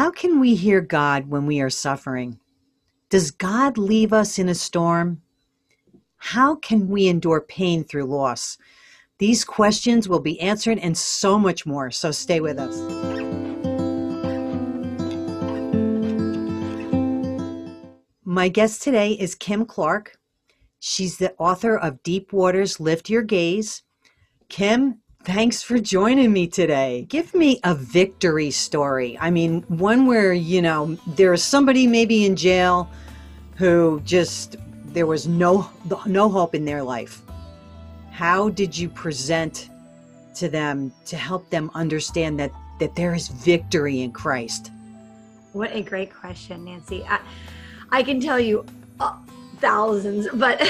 How can we hear God when we are suffering? Does God leave us in a storm? How can we endure pain through loss? These questions will be answered and so much more, so stay with us. My guest today is Kim Clark. She's the author of Deep Waters Lift Your Gaze. Kim, thanks for joining me today. Give me a victory story. I mean, one where, you know, there's somebody maybe in jail who just there was no no hope in their life how did you present to them to help them understand that that there is victory in Christ? What a great question, Nancy. I, I can tell you uh, thousands, but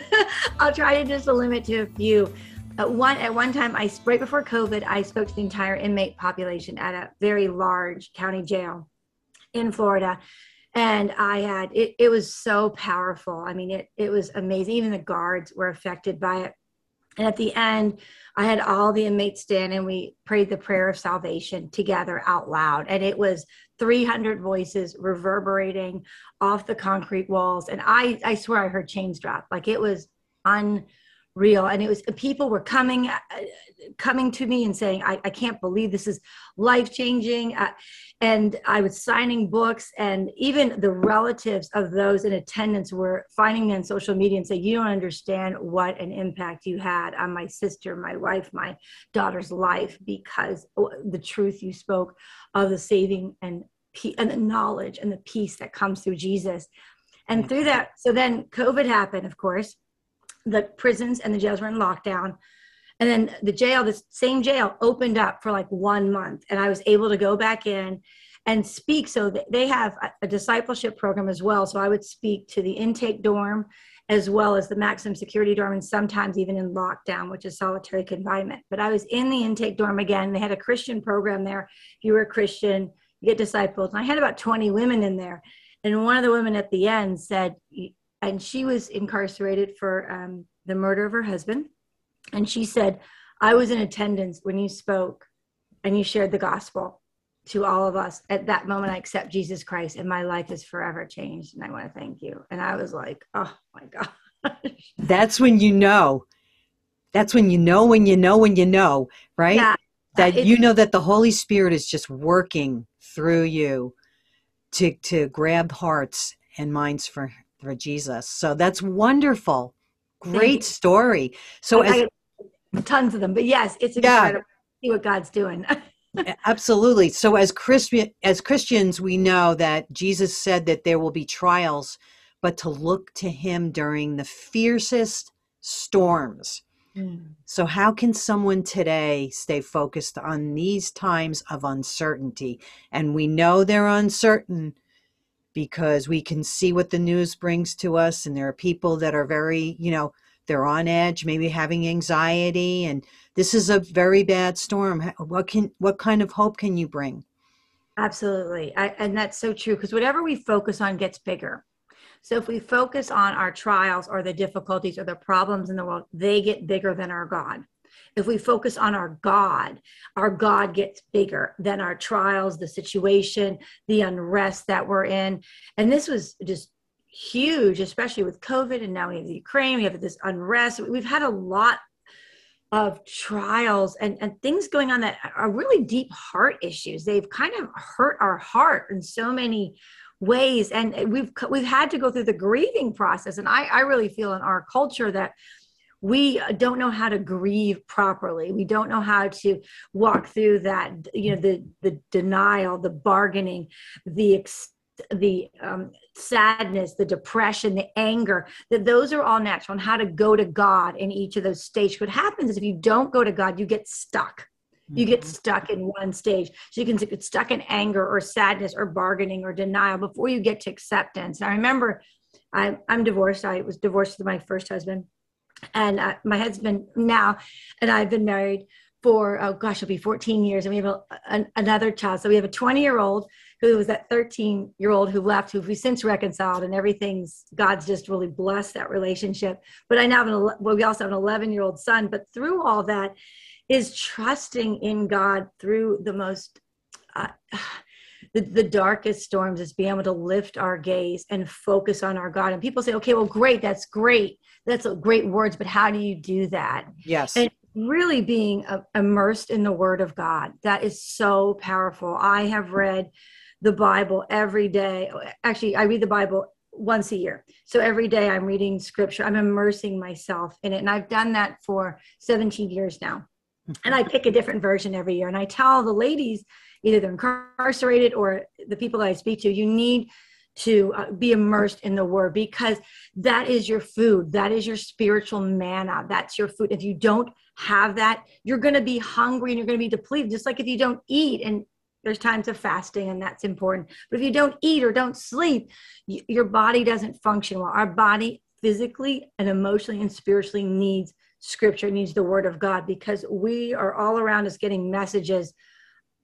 I'll try to just limit to a few. At one at one time, I right before COVID, I spoke to the entire inmate population at a very large county jail in Florida, and I had it. It was so powerful. I mean, it it was amazing. Even the guards were affected by it. And at the end, I had all the inmates stand and we prayed the prayer of salvation together out loud. And it was 300 voices reverberating off the concrete walls. And I, I swear I heard chains drop. Like it was un real. And it was people were coming uh, coming to me and saying i, I can't believe this is life changing uh, and i was signing books and even the relatives of those in attendance were finding me on social media and saying you don't understand what an impact you had on my sister my wife my daughter's life because the truth you spoke of the saving and and the knowledge and the peace that comes through jesus. And through that so then covid happened of course the prisons and the jails were in lockdown. And then the jail, the same jail, opened up for like one month, and I was able to go back in and speak. So they have a discipleship program as well. So I would speak to the intake dorm as well as the maximum security dorm, and sometimes even in lockdown, which is solitary confinement. But I was in the intake dorm again. They had a Christian program there. If you were a Christian, you get discipled. And I had about 20 women in there. And one of the women at the end said, and she was incarcerated for um, the murder of her husband. And she said, I was in attendance when you spoke and you shared the gospel to all of us. At that moment, I accept Jesus Christ and my life is forever changed. And I want to thank you. And I was like, oh my God. That's when you know. That's when you know, when you know, when you know, right? Yeah, that you know that the Holy Spirit is just working through you to to grab hearts and minds for for Jesus. So that's wonderful. Great story. So as, tons of them, but yes, it's incredible. Yeah. See what God's doing. Absolutely. So as Christian as Christians, we know that Jesus said that there will be trials, but to look to him during the fiercest storms. Mm. So how can someone today stay focused on these times of uncertainty? And we know they're uncertain because we can see what the news brings to us and there are people that are very you know they're on edge maybe having anxiety and this is a very bad storm. What can what kind of hope can you bring? Absolutely. I, and that's so true because whatever we focus on gets bigger. So if we focus on our trials or the difficulties or the problems in the world they get bigger than our god if we focus on our God, our God gets bigger than our trials, the situation, the unrest that we're in. And this was just huge, especially with COVID. And now we have the Ukraine, we have this unrest. We've had a lot of trials and, and things going on that are really deep heart issues. They've kind of hurt our heart in so many ways and we've we've had to go through the grieving process and I, I really feel in our culture that we don't know how to grieve properly. We don't know how to walk through that you know the the denial the bargaining the the um, sadness the depression the anger that those are all natural. And how to go to god in each of those stages. What happens is if you don't go to god you get stuck. You get mm-hmm. stuck in one stage. So you can get stuck in anger or sadness or bargaining or denial before you get to acceptance. I remember I'm, I'm divorced. I was divorced with my first husband and uh, my husband now and I've been married for oh gosh, it'll be 14 years, and we have a, an, another child. So we have a 20 year old who was that 13 year old who left, who we since reconciled, and everything's God's just really blessed that relationship. But I now have an well, we also have an 11 year old son. But through all that, is trusting in God through the most. Uh, the, the darkest storms is being able to lift our gaze and focus on our God. And people say, okay, well, great, that's great. That's great words, but how do you do that? Yes. And really being uh, immersed in the word of God. That is so powerful. I have read the Bible every day. Actually, I read the Bible once a year. So every day I'm reading scripture, I'm immersing myself in it. And I've done that for 17 years now. And I pick a different version every year. And I tell the ladies, either they're incarcerated or the people I speak to, you need to uh, be immersed in the word because that is your food. That is your spiritual manna. That's your food. If you don't have that, you're going to be hungry and you're going to be depleted, just like if you don't eat. And there's times of fasting, and that's important. But if you don't eat or don't sleep, y- your body doesn't function well. Our body physically and emotionally and spiritually needs scripture, needs the word of God because we are all around us getting messages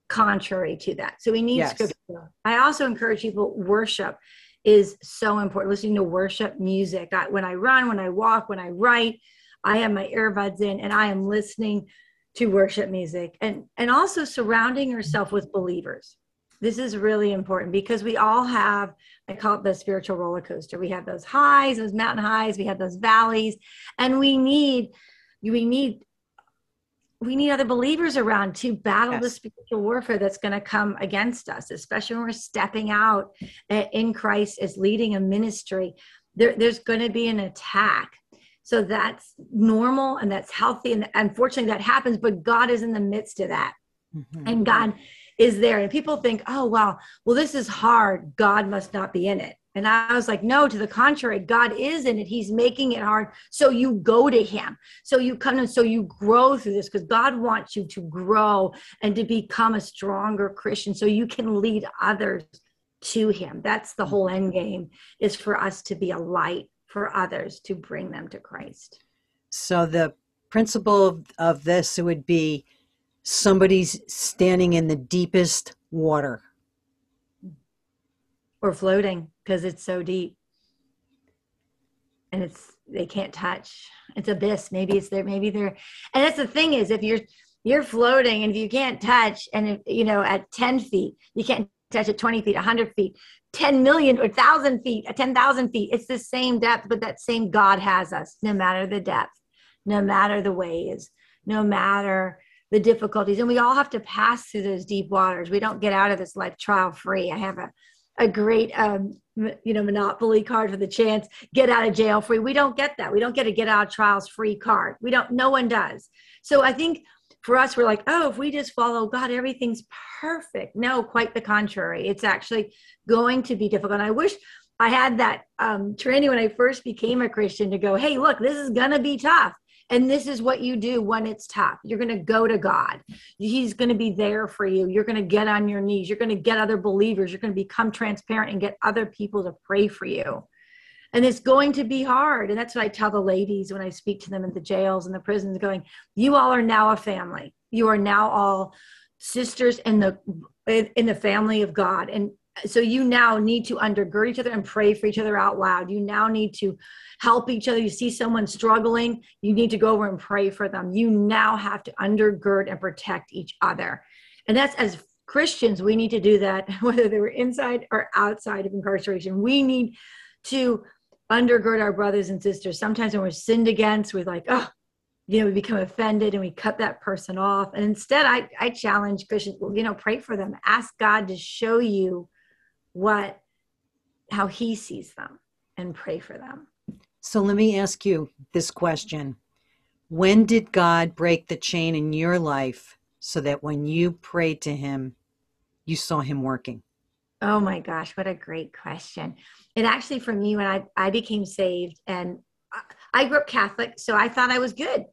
contrary to that. So we need yes. scripture. I also encourage people worship is so important. Listening to worship music. I, when I run, when I walk, when I write, I have my earbuds in and I am listening to worship music and and also surrounding yourself with believers. This is really important because we all have I call it the spiritual roller coaster. We have those highs, those mountain highs, we have those valleys, and we need we need we need other believers around to battle yes. the spiritual warfare that's going to come against us, especially when we're stepping out in Christ as leading a ministry. There, there's going to be an attack. So that's normal and that's healthy. And unfortunately, that happens, but God is in the midst of that. Mm-hmm. And God is there. And people think, oh, wow, well, this is hard. God must not be in it. And I was like, no, to the contrary, God is in it. He's making it hard. So you go to Him. So you come and so you grow through this because God wants you to grow and to become a stronger Christian so you can lead others to Him. That's the whole end game is for us to be a light for others to bring them to Christ. So the principle of, this would be somebody's standing in the deepest water or floating because it's so deep. And it's they can't touch. It's abyss. Maybe it's there maybe they're and that's the thing is if you're you're floating and if you can't touch and if, you know at 10 feet you can't touch at 20 feet 100 feet 10 million or 1000 feet 10,000 feet it's the same depth but that same god has us no matter the depth no matter the waves no matter the difficulties. And we all have to pass through those deep waters. We don't get out of this life trial free i have a a great um, you know monopoly card for the chance get out of jail free. We don't get that. We don't get a get out of trials free card. We don't no one does. So i think for us we're like oh if we just follow god everything's perfect. No quite the contrary. It's actually going to be difficult. And i wish i had that um, training when i first became a christian to go hey look this is gonna be tough and this is what you do when it's tough. You're going to go to God. He's going to be there for you. You're going to get on your knees. You're going to get other believers. You're going to become transparent and get other people to pray for you. And it's going to be hard. And that's what I tell the ladies when I speak to them in the jails and the prisons going, you all are now a family. You are now all sisters in the in the family of God. And so you now need to undergird each other and pray for each other out loud. You now need to help each other. You see someone struggling you need to go over and pray for them. You now have to undergird and protect each other. And that's as christians we need to do that whether they were inside or outside of incarceration. We need to undergird our brothers and sisters. Sometimes when we're sinned against we're like oh you know we become offended and we cut that person off. And instead i i challenge christians well, you know pray for them. Ask god to show you what how he sees them and pray for them. So let me ask you this question. When did God break the chain in your life so that when you prayed to him, you saw him working? Oh my gosh, what a great question. And actually, for me, when I, I became saved and I grew up Catholic, so I thought I was good.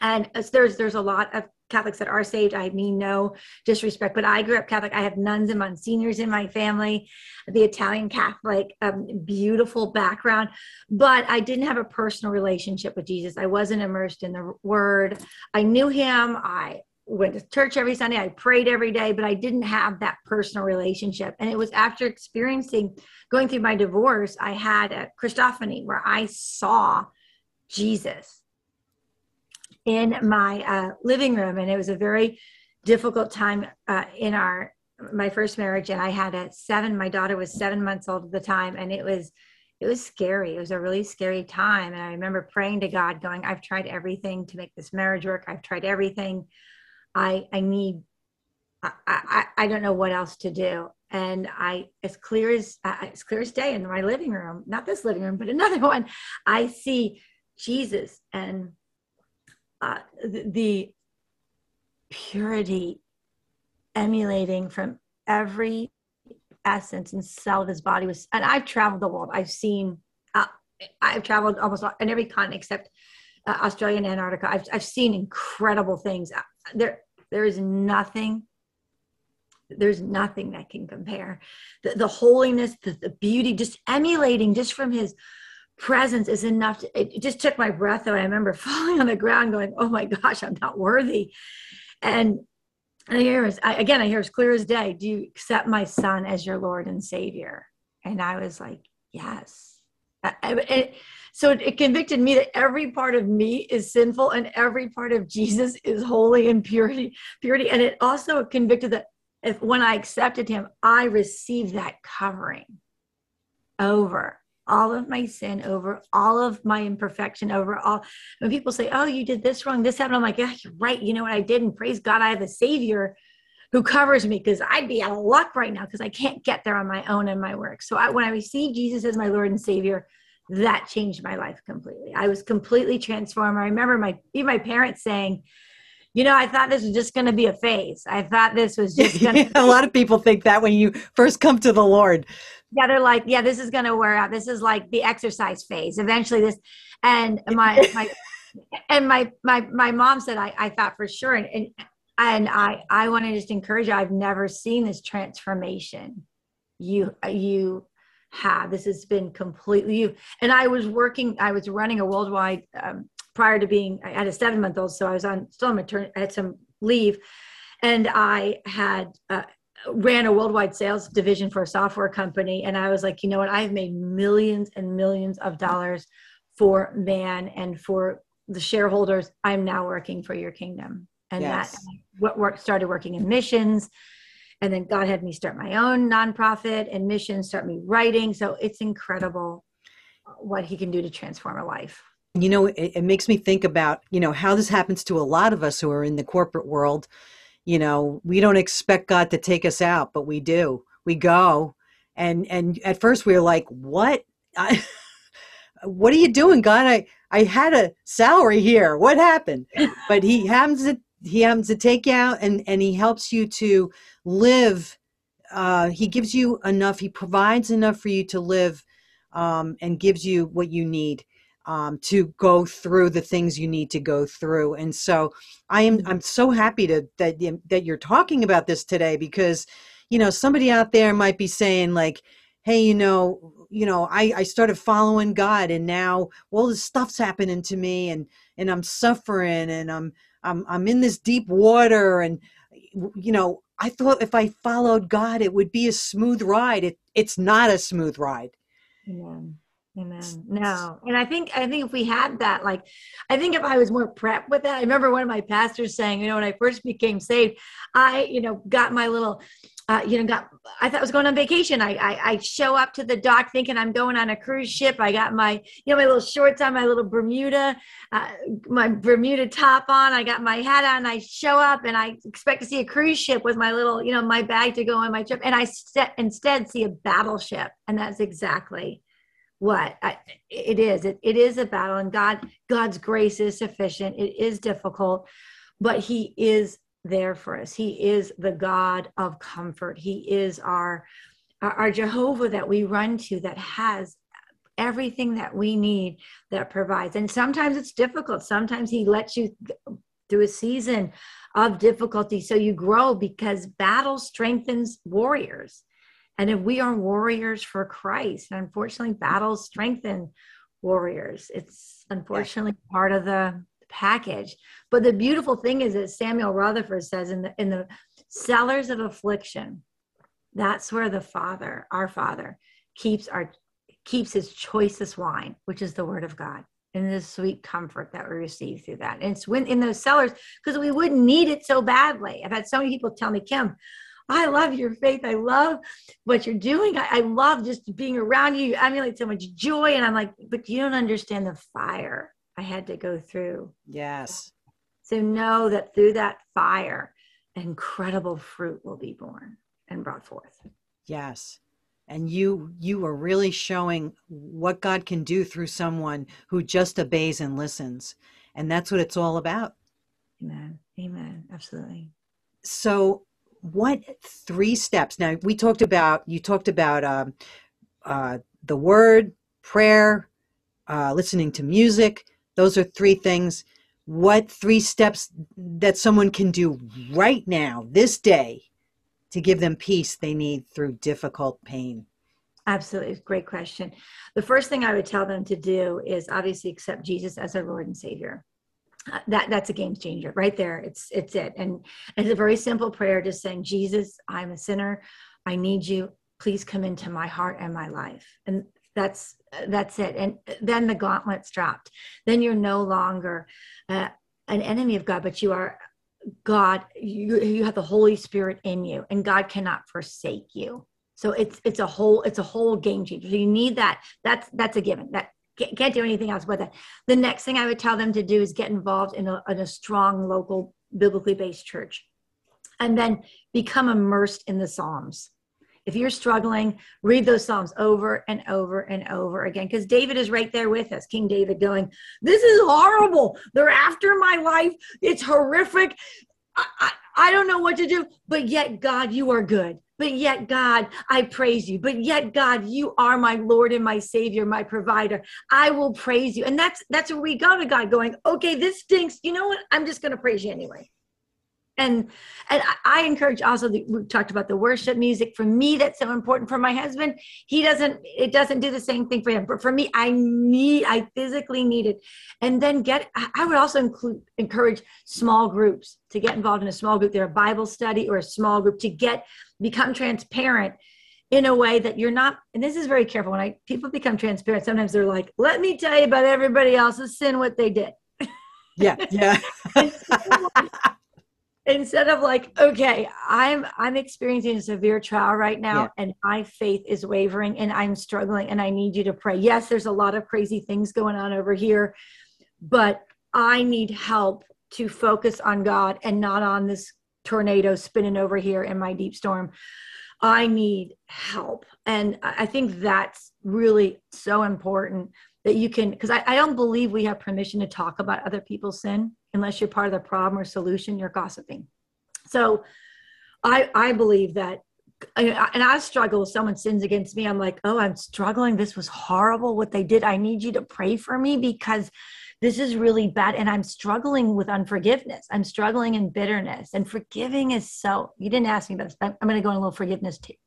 And uh, there's there's a lot of Catholics that are saved. I mean no disrespect, but I grew up Catholic. I have nuns and monsignors in my family, the Italian Catholic, um, beautiful background. But I didn't have a personal relationship with Jesus. I wasn't immersed in the Word. I knew Him. I went to church every Sunday. I prayed every day, but I didn't have that personal relationship. And it was after experiencing going through my divorce, I had a Christophany where I saw Jesus in my uh, living room, and it was a very difficult time uh, in our my first marriage and I had a seven, my daughter was seven months old at the time. And it was, it was scary. It was a really scary time. And I remember praying to God going, I've tried everything to make this marriage work. I've tried everything. I, I need, I, I, I don't know what else to do. And I, as clear as, uh, as clear as day in my living room, not this living room, but another one, I see Jesus and uh, the, purity emulating from every essence and cell of his body was and i've traveled the world. I've seen uh, i've traveled almost on every continent except uh, australia and antarctica. I've, I've seen incredible things. Uh, there there is nothing there's nothing that can compare. The, the holiness the, the beauty just emulating just from his presence is enough to, it just took my breath away i remember falling on the ground going oh my gosh i'm not worthy and I hear, I, again, I hear as clear as day, do you accept my son as your Lord and Savior? And I was like, yes. I, I, it, so it, it, convicted me that every part of me is sinful and every part of Jesus is holy and purity, purity. And it also convicted that if when I accepted him, I received that covering over all of my sin over all of my imperfection over all when people say oh you did this wrong this happened i'm like yeah you're right you know what i did and praise god i have a savior who covers me because i'd be out of luck right now because i can't get there on my own and my work so I, when i received jesus as my lord and savior that changed my life completely i was completely transformed i remember my even my parents saying you know, I thought this was just going to be a phase. I thought this was just going to. a lot of people think that when you first come to the Lord. Yeah, they're like, yeah, this is going to wear out. This is like the exercise phase. Eventually, this, and my my, and my my my mom said, I I thought for sure, and and, and I I want to just encourage you. I've never seen this transformation. You you have this has been completely you. And I was working. I was running a worldwide um, prior to being I had a seven month old, so I was on still on maternity. I had some leave, and I had uh, ran a worldwide sales division for a software company, and I was like, you know what? I have made millions and millions of dollars for man and for the shareholders. I'm now working for your kingdom, and yes. that what work started working in missions. And then God had me start my own nonprofit and missions start me writing. So it's incredible what He can do to transform a life you know it, it, makes me think about you know how this happens to a lot of us who are in the corporate world you know we don't expect god to take us out but we do. We go. And and at first we were like what? I, what are you doing god? I i had a salary here. What happened? But he happens to he happens to take you out and and he helps you to live uh he gives you enough he provides enough for you to live um and gives you what you need um, to go through the things you need to go through. And so I am I'm so happy to that that you're talking about this today because you know somebody out there might be saying like, hey, you know, you know, I I started following God and now all this stuff's happening to me and and I'm suffering and I'm I'm I'm in this deep water and you know I thought if I followed God it would be a smooth ride. It it's not a smooth ride. Amen. Amen. No. And I think I think if we had that, like I think if I was more prepped with that, I remember one of my pastors saying, you know, when I first became saved, I, you know, got my little uh, you know, got I thought I was going on vacation. I, I, I show up to the dock thinking I'm going on a cruise ship. I got my you know my little shorts on, my little Bermuda, uh, my Bermuda top on. I got my hat on. I show up and I expect to see a cruise ship with my little you know my bag to go on my trip, and I st- instead see a battleship, and that's exactly what I, it is. It, it is a battle and god god's grace is sufficient. It is difficult but he is there for us. He is the god of comfort. He is our our jehovah that we run to that has everything that we need that provides. And sometimes it's difficult. Sometimes he lets you through a season of difficulty so you grow because battle strengthens warriors and if we are warriors for Christ, and unfortunately, battles strengthen warriors. It's unfortunately yeah. part of the package. But the beautiful thing is that Samuel Rutherford says in the in the cellars of affliction, that's where the Father, our Father, keeps our keeps his choicest wine, which is the word of God. And the sweet comfort that we receive through that. And it's when in those cellars, because we wouldn't need it so badly. I've had so many people tell me, Kim, I love your faith. I love what you're doing. I, I love just being around you. You emulate so much joy. And I'm like, but you don't understand the fire I had to go through. Yes. So know that through that fire, incredible fruit will be born and brought forth. Yes. And you you are really showing what God can do through someone who just obeys and listens. And that's what it's all about. Amen. Amen. Absolutely. So what three steps? Now we talked about you talked about um, uh, the word prayer uh, listening to music. Those are three things. What three steps that someone can do right now this day to give them peace they need through difficult pain? Absolutely. Great question. The first thing i would tell them to do is obviously accept jesus as their lord and savior that that's a game changer right there. It's it's it. And it's a very simple prayer just saying jesus i'm a sinner. I need you. Please come into my heart and my life. And that's that's it. And then the gauntlet's dropped. Then you're no longer uh, an enemy of god but you are god you, you have the holy spirit in you and god cannot forsake you. So it's it's a whole it's a whole game changer. You need that. That's that's a given. That can't do anything else with it. The next thing I would tell them to do is get involved in a, in a strong local biblically based church and then become immersed in the Psalms. If you're struggling, read those Psalms over and over and over again because David is right there with us. King David going, This is horrible. They're after my life. It's horrific. I, I, I don't know what to do, but yet, God, you are good. But yet, God, I praise you. But yet, God, you are my Lord and my Savior, my provider. I will praise you. And that's that's where we go to God going, okay, this stinks. You know what? I'm just gonna praise you anyway and and I encourage also the, we talked about the worship music. For me that's so important for my husband. He doesn't it doesn't do the same thing for him. But for me I need I physically need it. And then get I would also include encourage small groups to get involved in a small group. There a Bible study or a small group to get become transparent in a way that you're not and this is very careful. When I people become transparent sometimes they're like let me tell you about everybody else's sin what they did. Yeah yeah instead of like okay i'm i'm experiencing a severe trial right now yeah. and my faith is wavering and i'm struggling and i need you to pray. Yes there's a lot of crazy things going on over here but i need help to focus on god and not on this tornado spinning over here in my deep storm. I need help. And i think that's really so important that you can because I, I don't believe we have permission to talk about other people's sin unless you're part of the problem or solution you're gossiping so i i believe that and I struggle if someone sins against me. I'm like, oh, I'm struggling. This was horrible what they did. I need you to pray for me because this is really bad. And I'm struggling with unforgiveness. I'm struggling in bitterness. And forgiving is so, you didn't ask me about this, but I'm going to go on a little forgiveness t-.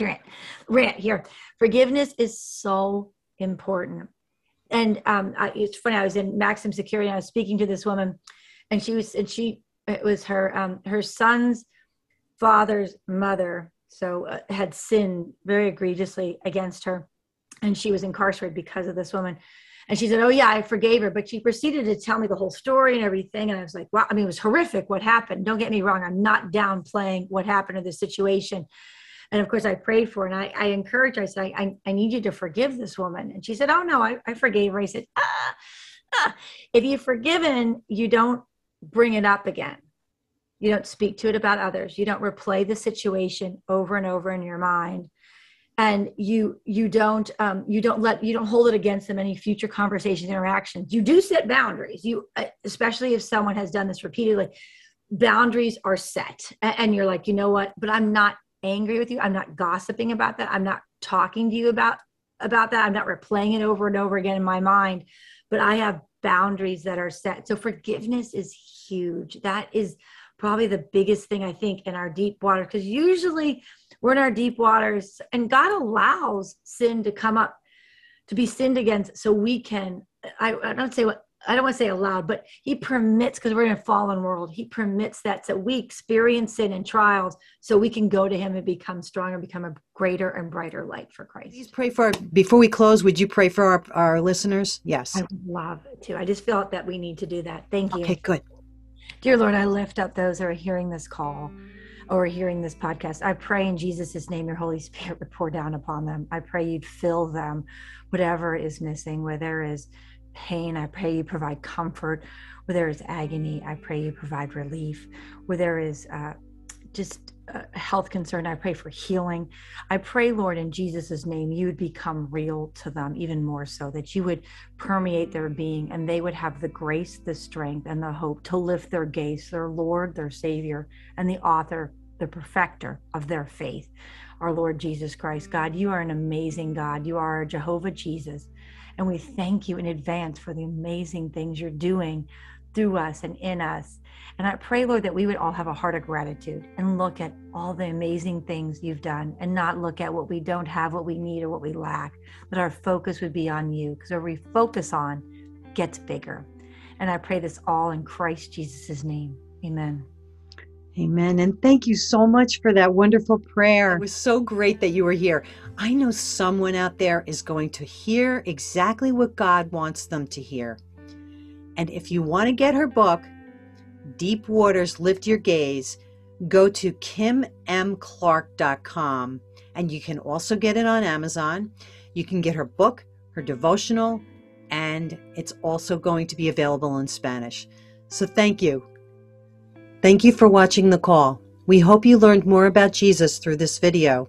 Rant, rant here. Forgiveness is so important and um, I, it's funny. I was in Maxim Security. And I was speaking to this woman, and she was, and she, it was her, um, her son's father's mother, so uh, had sinned very egregiously against her, and she was incarcerated because of this woman. And she said, "Oh yeah, I forgave her," but she proceeded to tell me the whole story and everything. And I was like, "Wow!" I mean, it was horrific what happened. Don't get me wrong; I'm not downplaying what happened in the situation and of course I prayed for and I, I encouraged her. I said, I, I need you to forgive this woman. And she said, Oh no, I, I forgave her. I said, ah, ah. If you've forgiven, you don't bring it up again. You don't speak to it about others. You don't replay the situation over and over in your mind. And you you don't um, you don't let you don't hold it against them any future conversations interactions. You do set boundaries. You uh, especially if someone has done this repeatedly boundaries are set and you're like you know what but i'm not angry with you. I'm not gossiping about that. I'm not talking to you about about that. I'm not replaying it over and over again in my mind, but I have boundaries that are set. So forgiveness is huge. That is probably the biggest thing I think in our deep water because usually we're in our deep waters and God allows sin to come up to be sinned against so we can I, I don't say what I don't want to say aloud, but he permits because we're in a fallen world. He permits that so we experience it in trials, so we can go to him and become stronger, become a greater and brighter light for Christ. Please pray for. Our, before we close, would you pray for our, our listeners? Yes, I would love to. I just felt that we need to do that. Thank you. Okay, good. Dear Lord, I lift up those who are hearing this call. or hearing this podcast. I pray in Jesus' name, your Holy Spirit would pour down upon them. I pray you'd fill them, whatever is missing, where there is pain. I pray you provide comfort. Where there is agony, I pray you provide relief. Where there is uh, just a health concern, I pray for healing. I pray, Lord, in Jesus' name, you would become real to them even more so, that you would permeate their being and they would have the grace, the strength, and the hope to lift their gaze, their Lord, their Savior, and the author, the perfecter of their faith, our Lord Jesus Christ. God, you are an amazing God. You are Jehovah Jesus. And we thank you in advance for the amazing things you're doing through us and in us. And I pray, Lord, that we would all have a heart of gratitude and look at all the amazing things you've done and not look at what we don't have, what we need, or what we lack. That our focus would be on you because where we focus on gets bigger. And I pray this all in Christ Jesus' name. Amen. Amen. And thank you so much for that wonderful prayer. It was so great that you were here. I know someone out there is going to hear exactly what God wants them to hear. And if you want to get her book, Deep Waters Lift Your Gaze, go to kimmclark.com and you can also get it on Amazon. You can get her book, her devotional, and it's also going to be available in Spanish. So thank you. Thank you for watching the call. We hope you learned more about Jesus through this video.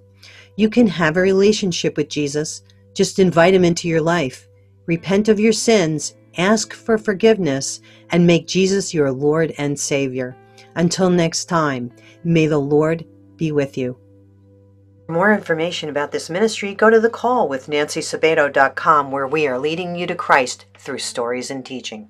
You can have a relationship with Jesus. Just invite him into your life. Repent of your sins, ask for forgiveness, and make Jesus your Lord and Savior. Until next time, may the Lord be with you. For more information about this ministry, go to the call with where we are leading you to Christ through stories and teaching.